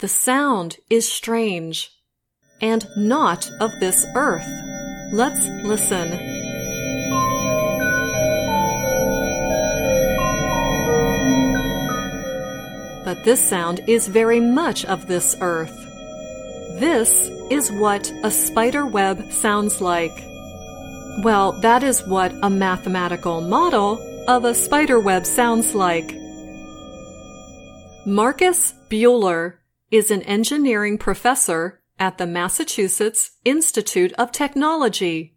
The sound is strange and not of this earth. Let's listen. But this sound is very much of this earth. This is what a spider web sounds like. Well, that is what a mathematical model of a spider web sounds like. Markus Buehler is an engineering professor at the Massachusetts Institute of Technology.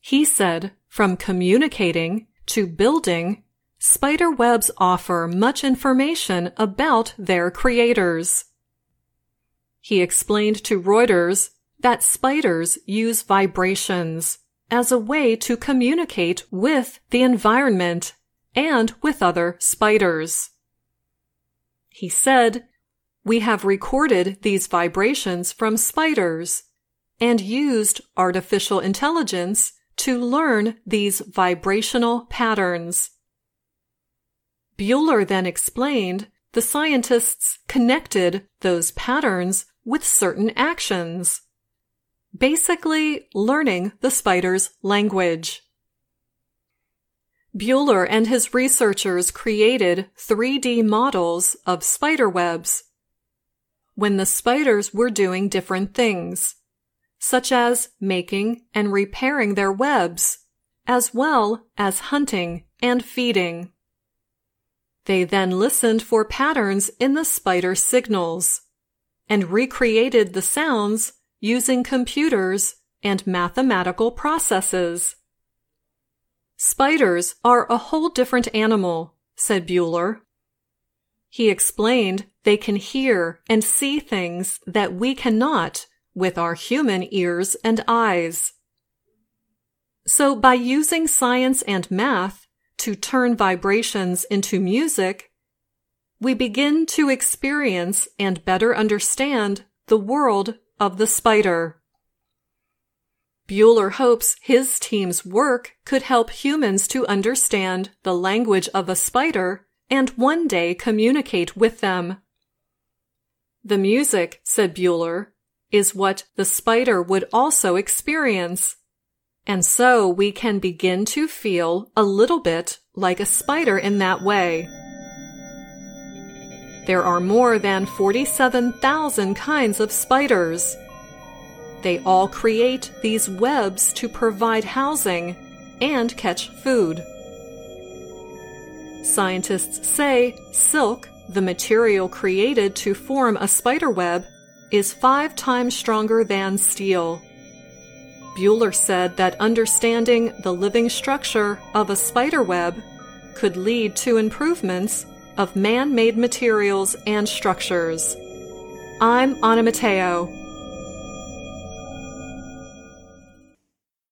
He said from communicating to building, spider webs offer much information about their creators. He explained to Reuters that spiders use vibrations as a way to communicate with the environment and with other spiders. He said we have recorded these vibrations from spiders and used artificial intelligence to learn these vibrational patterns. Buehler then explained the scientists connected those patterns with certain actions, basically learning the spider's language. Buehler and his researchers created 3D models of spider webs when the spiders were doing different things, such as making and repairing their webs, as well as hunting and feeding. They then listened for patterns in the spider signals and recreated the sounds using computers and mathematical processes. Spiders are a whole different animal, said Buehler. He explained they can hear and see things that we cannot with our human ears and eyes. So by using science and math to turn vibrations into music, we begin to experience and better understand the world of the spider. Buehler hopes his team's work could help humans to understand the language of a spider and one day communicate with them. The music, said Buehler, is what the spider would also experience. And so we can begin to feel a little bit like a spider in that way. There are more than 47,000 kinds of spiders. They all create these webs to provide housing and catch food. Scientists say silk, the material created to form a spider web, is five times stronger than steel. Buehler said that understanding the living structure of a spider web could lead to improvements of man made materials and structures. I'm Anna Matteo.